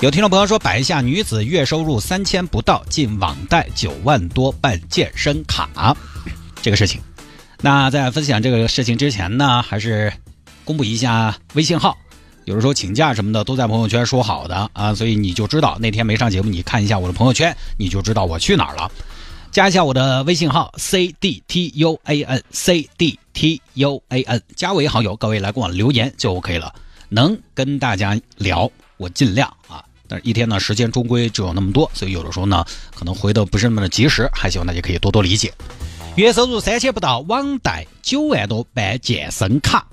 有听众朋友说，摆一下女子月收入三千不到，进网贷九万多办健身卡，这个事情。那在分享这个事情之前呢，还是公布一下微信号。有人说请假什么的都在朋友圈说好的啊，所以你就知道那天没上节目，你看一下我的朋友圈，你就知道我去哪儿了。加一下我的微信号 c d t u a n c d t u a n，加为好友，各位来跟我留言就 OK 了。能跟大家聊，我尽量啊。但是一天呢，时间终归只有那么多，所以有的时候呢，可能回的不是那么的及时，还希望大家可以多多理解。月收入三千不到，网贷九万多办健身卡。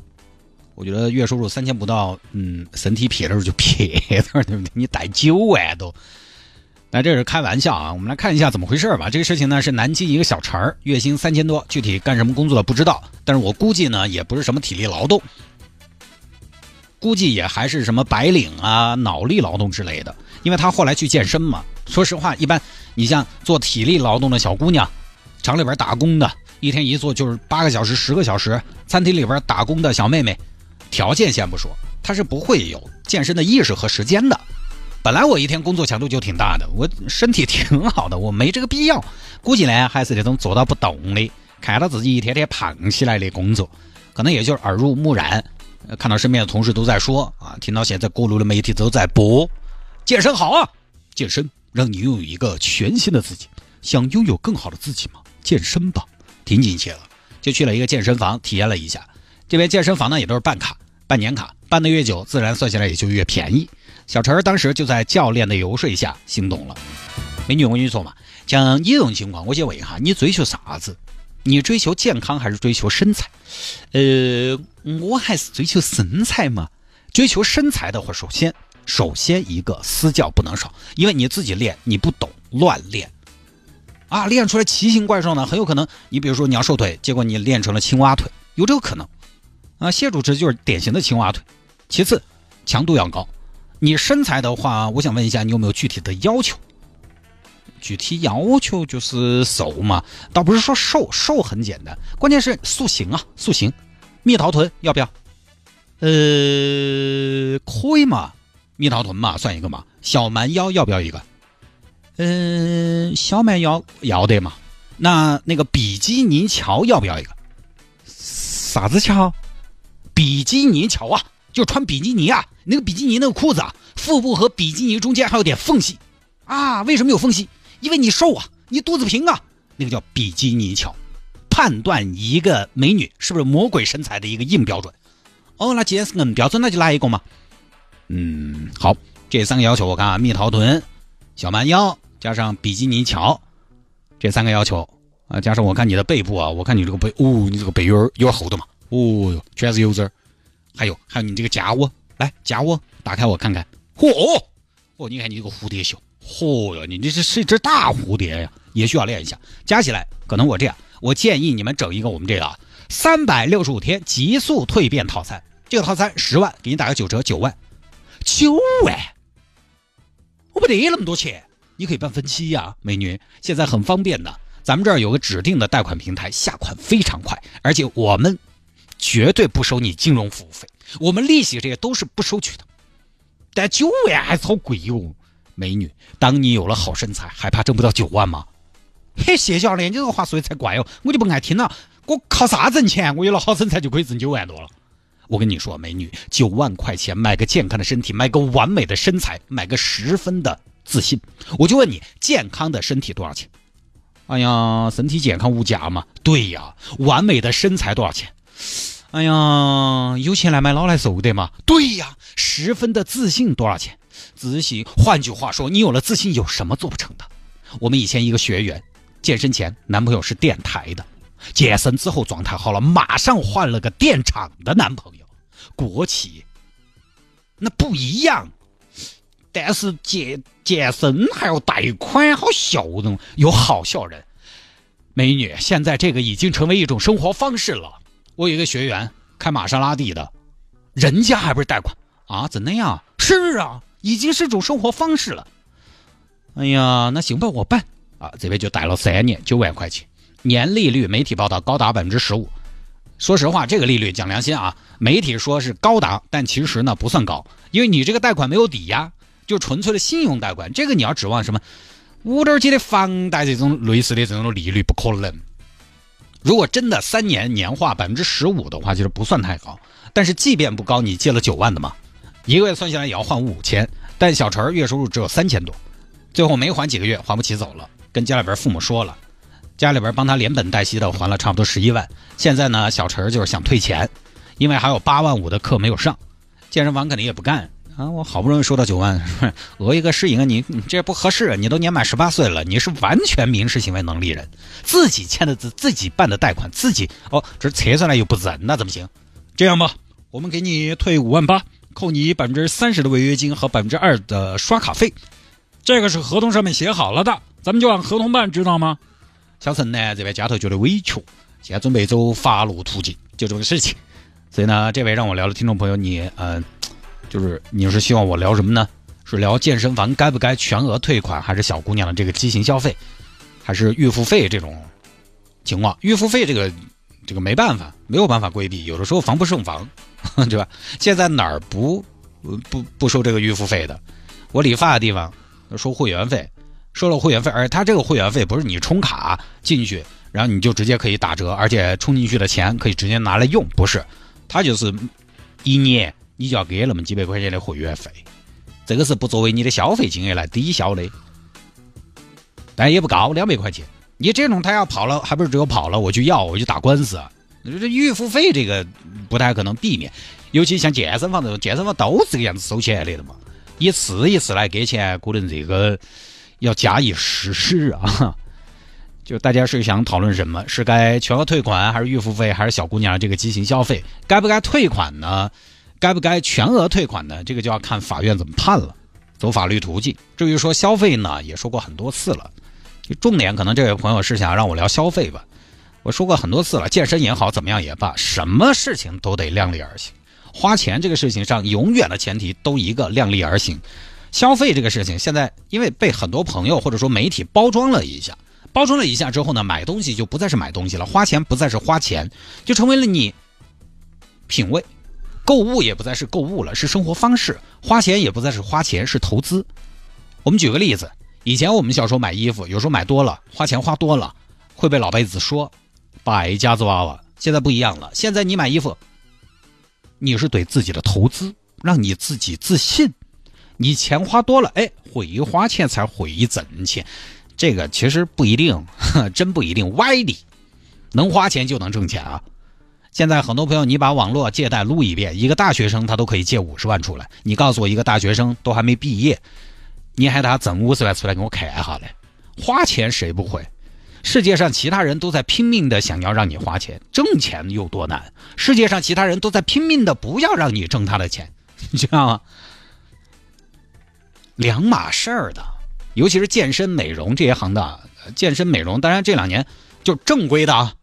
我觉得月收入三千不到，嗯，身体撇的时候就撇着，对不对？你贷九万多，那这是开玩笑啊。我们来看一下怎么回事吧。这个事情呢是南京一个小陈儿，月薪三千多，具体干什么工作的不知道，但是我估计呢也不是什么体力劳动。估计也还是什么白领啊、脑力劳动之类的，因为他后来去健身嘛。说实话，一般你像做体力劳动的小姑娘，厂里边打工的，一天一做就是八个小时、十个小时；餐厅里边打工的小妹妹，条件先不说，她是不会有健身的意识和时间的。本来我一天工作强度就挺大的，我身体挺好的，我没这个必要。估计呢，还是那种做到不动的，看到自己一天天胖起来的工作，可能也就是耳濡目染。看到身边的同事都在说啊，听到现在各路的媒体都在播，健身好啊，健身让你拥有一个全新的自己。想拥有更好的自己吗？健身吧，挺进去了，就去了一个健身房体验了一下。这边健身房呢也都是办卡、办年卡，办的越久，自然算下来也就越便宜。小陈当时就在教练的游说下心动了。美女，我跟你说嘛，像你这种情况，我先问一下，你追求啥子？你追求健康还是追求身材？呃，我还是追求身材嘛。追求身材的话，首先，首先一个私教不能少，因为你自己练你不懂，乱练啊，练出来奇形怪状的，很有可能。你比如说你要瘦腿，结果你练成了青蛙腿，有这个可能啊。谢主持就是典型的青蛙腿。其次，强度要高。你身材的话，我想问一下，你有没有具体的要求？具体要求就是瘦嘛，倒不是说瘦，瘦很简单，关键是塑形啊，塑形。蜜桃臀要不要？呃，可以嘛，蜜桃臀嘛，算一个嘛。小蛮腰要不要一个？嗯，小蛮腰要得嘛。那那个比基尼桥要不要一个？啥子桥？比基尼桥啊，就穿比基尼啊，那个比基尼那个裤子啊，腹部和比基尼中间还有点缝隙啊。为什么有缝隙？因为你瘦啊，你肚子平啊，那个叫比基尼桥，判断一个美女是不是魔鬼身材的一个硬标准。哦，那既然是硬标准，那就来一个嘛。嗯，好，这三个要求我看啊，蜜桃臀、小蛮腰加上比基尼桥，这三个要求啊，加上我看你的背部啊，我看你这个背，哦，你这个背有点有点厚的嘛，哦哟，全是油脂，还有还有你这个夹窝，来夹窝打开我看看，嚯，哦，你看你这个蝴蝶袖。嚯哟，你这是是一只大蝴蝶呀，也需要练一下。加起来，可能我这样，我建议你们整一个我们这个三百六十五天极速蜕变套餐。这个套餐十万，给你打个九折，九万，九万，我不得那么多钱，你可以办分期呀，美女，现在很方便的。咱们这儿有个指定的贷款平台，下款非常快，而且我们绝对不收你金融服务费，我们利息这些都是不收取的。但九万还是好贵哟。美女，当你有了好身材，还怕挣不到九万吗？嘿，谢教练，你这个话说的才怪哦，我就不爱听了。我靠啥挣钱？我有了好身材就可以挣九万多了。我跟你说，美女，九万块钱买个健康的身体，买个完美的身材，买个十分的自信。我就问你，健康的身体多少钱？哎呀，身体健康无价嘛。对呀，完美的身材多少钱？哎呀，有钱来买老来瘦的嘛。对呀，十分的自信多少钱？自信，换句话说，你有了自信，有什么做不成的？我们以前一个学员，健身前男朋友是电台的，健身之后状态好了，马上换了个电厂的男朋友，国企，那不一样。但是健健身还要贷款，好笑容，有好笑人。美女，现在这个已经成为一种生活方式了。我有一个学员开玛莎拉蒂的，人家还不是贷款啊？怎那样？是啊，已经是种生活方式了。哎呀，那行吧，我办啊。这边就贷了三年，九万块钱，年利率媒体报道高达百分之十五。说实话，这个利率讲良心啊，媒体说是高达，但其实呢不算高，因为你这个贷款没有抵押，就纯粹的信用贷款。这个你要指望什么五点几的房贷这种类似的这种利率不可能。如果真的三年年化百分之十五的话，其实不算太高。但是即便不高，你借了九万的嘛，一个月算下来也要还五千。但小陈月收入只有三千多，最后没还几个月，还不起走了，跟家里边父母说了。家里边帮他连本带息的还了差不多十一万，现在呢，小陈就是想退钱，因为还有八万五的课没有上，健身房肯定也不干啊！我好不容易收到九万，讹一个试一个，你你这不合适，你都年满十八岁了，你是完全民事行为能力人，自己签的字，自己办的贷款，自己哦，这测出来又不认，那怎么行？这样吧，我们给你退五万八，扣你百分之三十的违约金和百分之二的刷卡费，这个是合同上面写好了的，咱们就按合同办，知道吗？小陈呢，这边家头觉得委屈，现在准备走法律途径，就这个事情。所以呢，这位让我聊的听众朋友，你嗯，就是你是希望我聊什么呢？是聊健身房该不该全额退款，还是小姑娘的这个畸形消费，还是预付费这种情况？预付费这个这个没办法，没有办法规避，有的时候防不胜防，对吧？现在哪儿不不不收这个预付费的？我理发的地方收会员费。收了会员费，而他这个会员费不是你充卡进去，然后你就直接可以打折，而且充进去的钱可以直接拿来用，不是，他就是一年你就要给那么几百块钱的会员费，这个是不作为你的消费金额来抵消的，但也不高，两百块钱。你这种他要跑了，还不是只有跑了我就要我就打官司，这预付费这个不太可能避免，尤其像健身房这种，健身房都是这个样子收钱的的嘛，一次一次来给钱，可能这个。要假以时日啊！就大家是想讨论什么？是该全额退款，还是预付费，还是小姑娘这个畸形消费？该不该退款呢？该不该全额退款呢？这个就要看法院怎么判了，走法律途径。至于说消费呢，也说过很多次了。重点可能这位朋友是想让我聊消费吧？我说过很多次了，健身也好，怎么样也罢，什么事情都得量力而行。花钱这个事情上，永远的前提都一个量力而行。消费这个事情，现在因为被很多朋友或者说媒体包装了一下，包装了一下之后呢，买东西就不再是买东西了，花钱不再是花钱，就成为了你品味，购物也不再是购物了，是生活方式，花钱也不再是花钱，是投资。我们举个例子，以前我们小时候买衣服，有时候买多了，花钱花多了，会被老辈子说败家子娃娃。现在不一样了，现在你买衣服，你是对自己的投资，让你自己自信。你钱花多了，哎，会花钱才会挣钱，这个其实不一定，真不一定歪理。能花钱就能挣钱啊！现在很多朋友，你把网络借贷撸一遍，一个大学生他都可以借五十万出来。你告诉我，一个大学生都还没毕业，你还他挣五十万出来给我看一下嘞？花钱谁不会？世界上其他人都在拼命的想要让你花钱，挣钱有多难？世界上其他人都在拼命的不要让你挣他的钱，你知道吗？两码事儿的，尤其是健身美容这些行当，健身美容当然这两年就正规的啊，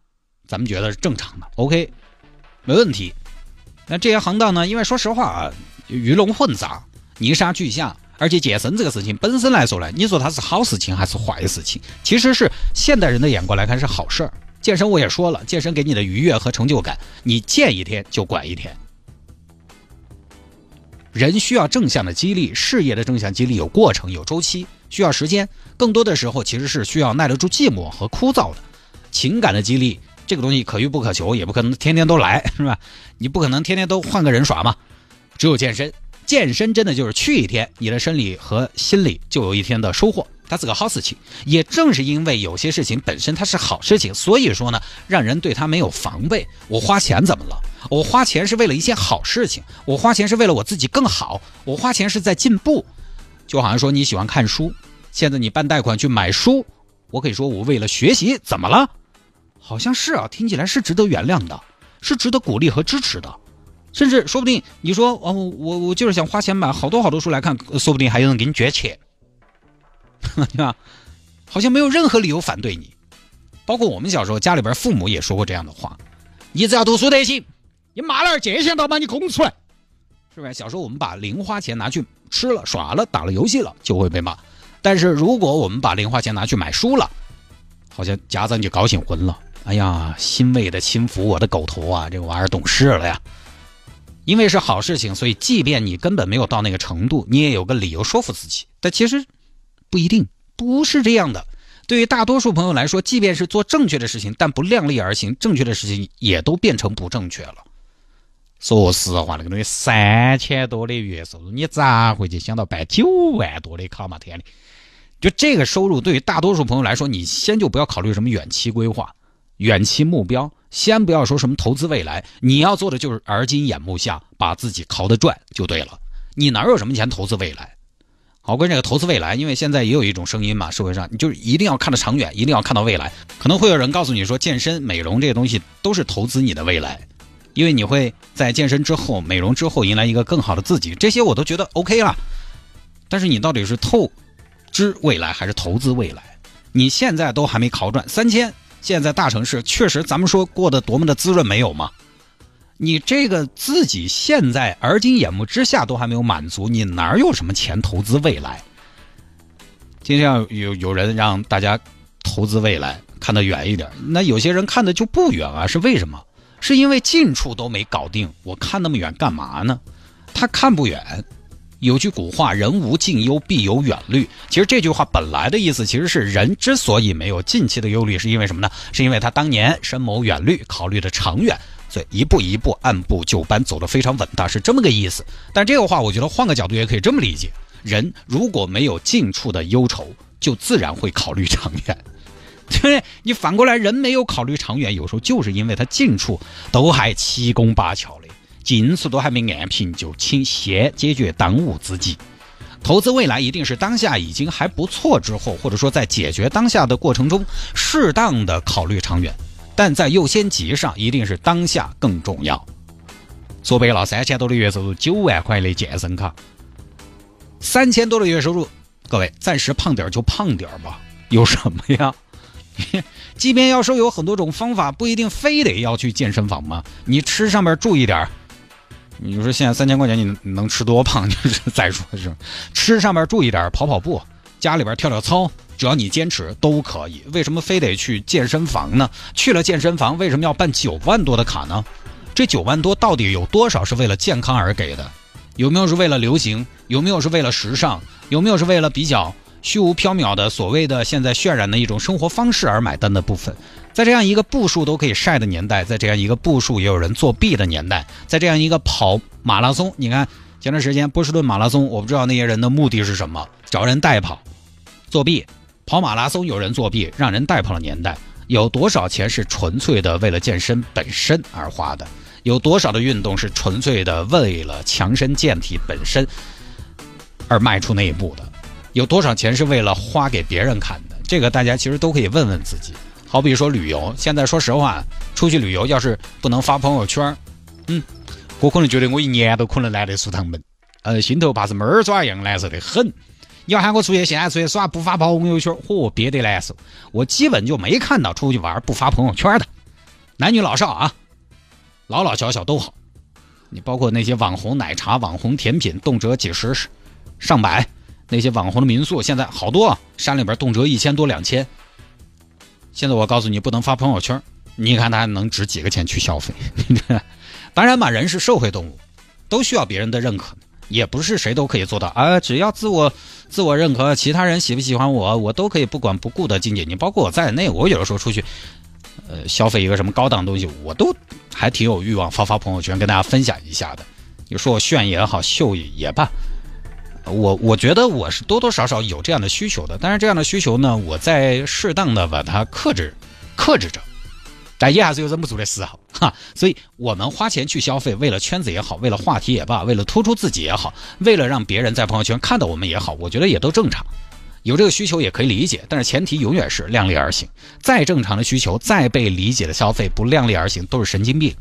咱们觉得是正常的，OK，没问题。那这些行当呢，因为说实话啊，鱼龙混杂，泥沙俱下，而且健身这个事情本身来说呢，你说它是好事情还是坏事情？其实是现代人的眼光来看是好事儿。健身我也说了，健身给你的愉悦和成就感，你健一天就管一天。人需要正向的激励，事业的正向激励有过程、有周期，需要时间。更多的时候，其实是需要耐得住寂寞和枯燥的。情感的激励，这个东西可遇不可求，也不可能天天都来，是吧？你不可能天天都换个人耍嘛。只有健身，健身真的就是去一天，你的生理和心理就有一天的收获。它是个好事情。也正是因为有些事情本身它是好事情，所以说呢，让人对它没有防备。我花钱怎么了？我花钱是为了一件好事情，我花钱是为了我自己更好，我花钱是在进步。就好像说你喜欢看书，现在你办贷款去买书，我可以说我为了学习，怎么了？好像是啊，听起来是值得原谅的，是值得鼓励和支持的，甚至说不定你说哦，我我就是想花钱买好多好多书来看，说不定还有人给你捐钱，对吧？好像没有任何理由反对你。包括我们小时候家里边父母也说过这样的话：你只要读书得行，你骂了借钱都把你供出来，是不是？小时候我们把零花钱拿去吃了、耍了、打了游戏了，就会被骂。但是如果我们把零花钱拿去买书了，好像家长就高兴昏了。哎呀，欣慰的轻抚我的狗头啊，这个娃儿懂事了呀。因为是好事情，所以即便你根本没有到那个程度，你也有个理由说服自己。但其实不一定，不是这样的。对于大多数朋友来说，即便是做正确的事情，但不量力而行，正确的事情也都变成不正确了。说实话，那个东西三千多的月收入，你咋会去想到办九万多的卡嘛？天的，就这个收入，对于大多数朋友来说，你先就不要考虑什么远期规划、远期目标。先不要说什么投资未来，你要做的就是耳今眼目下把自己考得赚就对了。你哪有什么钱投资未来？好，关于这个投资未来，因为现在也有一种声音嘛，社会上你就是一定要看得长远，一定要看到未来。可能会有人告诉你说，健身、美容这些东西都是投资你的未来，因为你会在健身之后、美容之后迎来一个更好的自己。这些我都觉得 OK 了。但是你到底是透支未来还是投资未来？你现在都还没考赚三千。现在大城市确实，咱们说过得多么的滋润，没有吗？你这个自己现在而今眼目之下都还没有满足，你哪有什么钱投资未来？今天有有人让大家投资未来，看得远一点，那有些人看的就不远啊，是为什么？是因为近处都没搞定，我看那么远干嘛呢？他看不远。有句古话，人无近忧，必有远虑。其实这句话本来的意思，其实是人之所以没有近期的忧虑，是因为什么呢？是因为他当年深谋远虑，考虑的长远，所以一步一步按部就班，走得非常稳当，是这么个意思。但这个话，我觉得换个角度也可以这么理解：人如果没有近处的忧愁，就自然会考虑长远。对？你反过来，人没有考虑长远，有时候就是因为他近处都还七拱八桥。近处都还没按平，就请先解决当务之急。投资未来一定是当下已经还不错之后，或者说在解决当下的过程中，适当的考虑长远。但在优先级上，一定是当下更重要。说白了，三千多的月收入，九万块的健身卡，三千多的月收入，各位暂时胖点就胖点吧，有什么呀？即便要说有很多种方法，不一定非得要去健身房吗？你吃上面注意点儿你说现在三千块钱你能吃多胖？就是再说是吃上面注意点，跑跑步，家里边跳跳操，只要你坚持都可以。为什么非得去健身房呢？去了健身房为什么要办九万多的卡呢？这九万多到底有多少是为了健康而给的？有没有是为了流行？有没有是为了时尚？有没有是为了比较虚无缥缈的所谓的现在渲染的一种生活方式而买单的部分？在这样一个步数都可以晒的年代，在这样一个步数也有人作弊的年代，在这样一个跑马拉松，你看前段时间波士顿马拉松，我不知道那些人的目的是什么，找人代跑，作弊，跑马拉松有人作弊，让人代跑的年代，有多少钱是纯粹的为了健身本身而花的？有多少的运动是纯粹的为了强身健体本身而迈出那一步的？有多少钱是为了花给别人看的？这个大家其实都可以问问自己。好比说旅游，现在说实话，出去旅游要是不能发朋友圈，嗯，我可能觉得我一年都可能懒得出趟门，呃，心头怕是猫儿爪一样难受的很。你要喊我出去，现在出去耍不发朋友圈，嚯，憋得难受。我基本就没看到出去玩不发朋友圈的，男女老少啊，老老小小都好。你包括那些网红奶茶、网红甜品，动辄几十、上百；那些网红的民宿，现在好多啊山里边动辄一千多、两千。现在我告诉你，不能发朋友圈。你看他能值几个钱去消费？当然嘛，人是社会动物，都需要别人的认可，也不是谁都可以做到啊。只要自我自我认可，其他人喜不喜欢我，我都可以不管不顾的境界。你包括我在内，我有的时候出去，呃，消费一个什么高档东西，我都还挺有欲望发发朋友圈跟大家分享一下的。你说我炫也好，秀也罢。我我觉得我是多多少少有这样的需求的，但是这样的需求呢，我在适当的把它克制，克制着，但也还是有忍不住的时候哈。所以，我们花钱去消费，为了圈子也好，为了话题也罢，为了突出自己也好，为了让别人在朋友圈看到我们也好，我觉得也都正常，有这个需求也可以理解，但是前提永远是量力而行。再正常的需求，再被理解的消费，不量力而行都是神经病。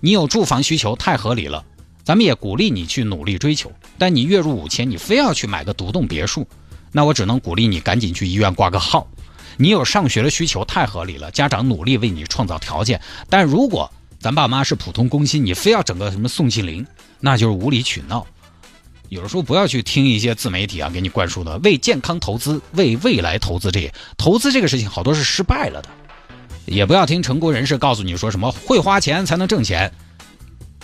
你有住房需求，太合理了。咱们也鼓励你去努力追求，但你月入五千，你非要去买个独栋别墅，那我只能鼓励你赶紧去医院挂个号。你有上学的需求太合理了，家长努力为你创造条件。但如果咱爸妈是普通工薪，你非要整个什么宋庆龄，那就是无理取闹。有的时候不要去听一些自媒体啊给你灌输的为健康投资、为未来投资这些投资这个事情，好多是失败了的。也不要听成功人士告诉你说什么会花钱才能挣钱，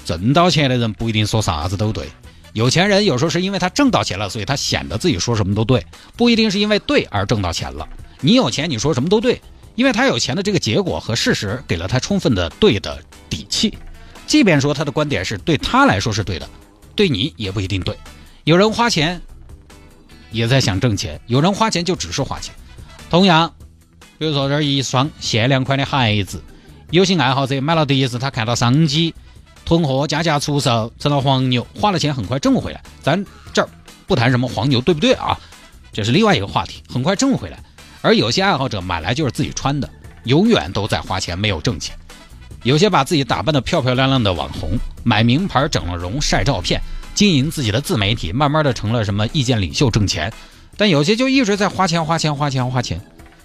挣到钱的人不一定说啥子都对。有钱人有时候是因为他挣到钱了，所以他显得自己说什么都对，不一定是因为对而挣到钱了。你有钱，你说什么都对，因为他有钱的这个结果和事实给了他充分的对的底气。即便说他的观点是对他来说是对的，对你也不一定对。有人花钱也在想挣钱，有人花钱就只是花钱。同样，比如说这一双限量款的鞋子，有些爱好者买了第一次，他看到商机，囤货加价出售，成了黄牛，花了钱很快挣回来。咱这儿不谈什么黄牛对不对啊，这是另外一个话题，很快挣回来。而有些爱好者买来就是自己穿的，永远都在花钱，没有挣钱。有些把自己打扮的漂漂亮亮的网红，买名牌、整了容、晒照片。经营自己的自媒体，慢慢的成了什么意见领袖挣钱，但有些就一直在花钱花钱花钱花钱，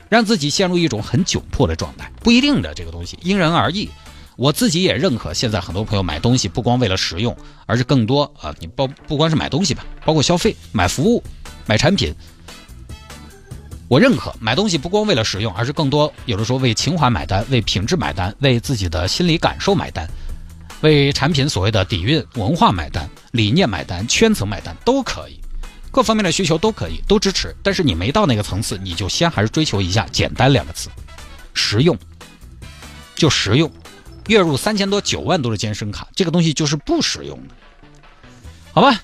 让自己陷入一种很窘迫的状态。不一定的这个东西因人而异，我自己也认可。现在很多朋友买东西不光为了实用，而是更多啊，你包不光是买东西吧，包括消费、买服务、买产品，我认可买东西不光为了实用，而是更多有的时候为情怀买单，为品质买单，为自己的心理感受买单。为产品所谓的底蕴、文化买单、理念买单、圈层买单都可以，各方面的需求都可以，都支持。但是你没到那个层次，你就先还是追求一下简单两个字，实用，就实用。月入三千多、九万多的健身卡，这个东西就是不实用的，好吧？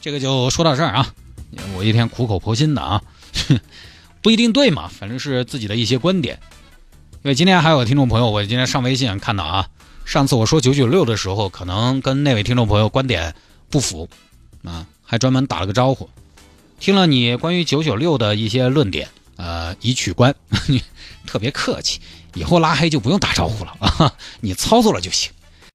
这个就说到这儿啊。我一天苦口婆心的啊，不一定对嘛，反正是自己的一些观点。因为今天还有听众朋友，我今天上微信看到啊。上次我说九九六的时候，可能跟那位听众朋友观点不符，啊，还专门打了个招呼。听了你关于九九六的一些论点，呃，已取关，特别客气，以后拉黑就不用打招呼了啊，你操作了就行。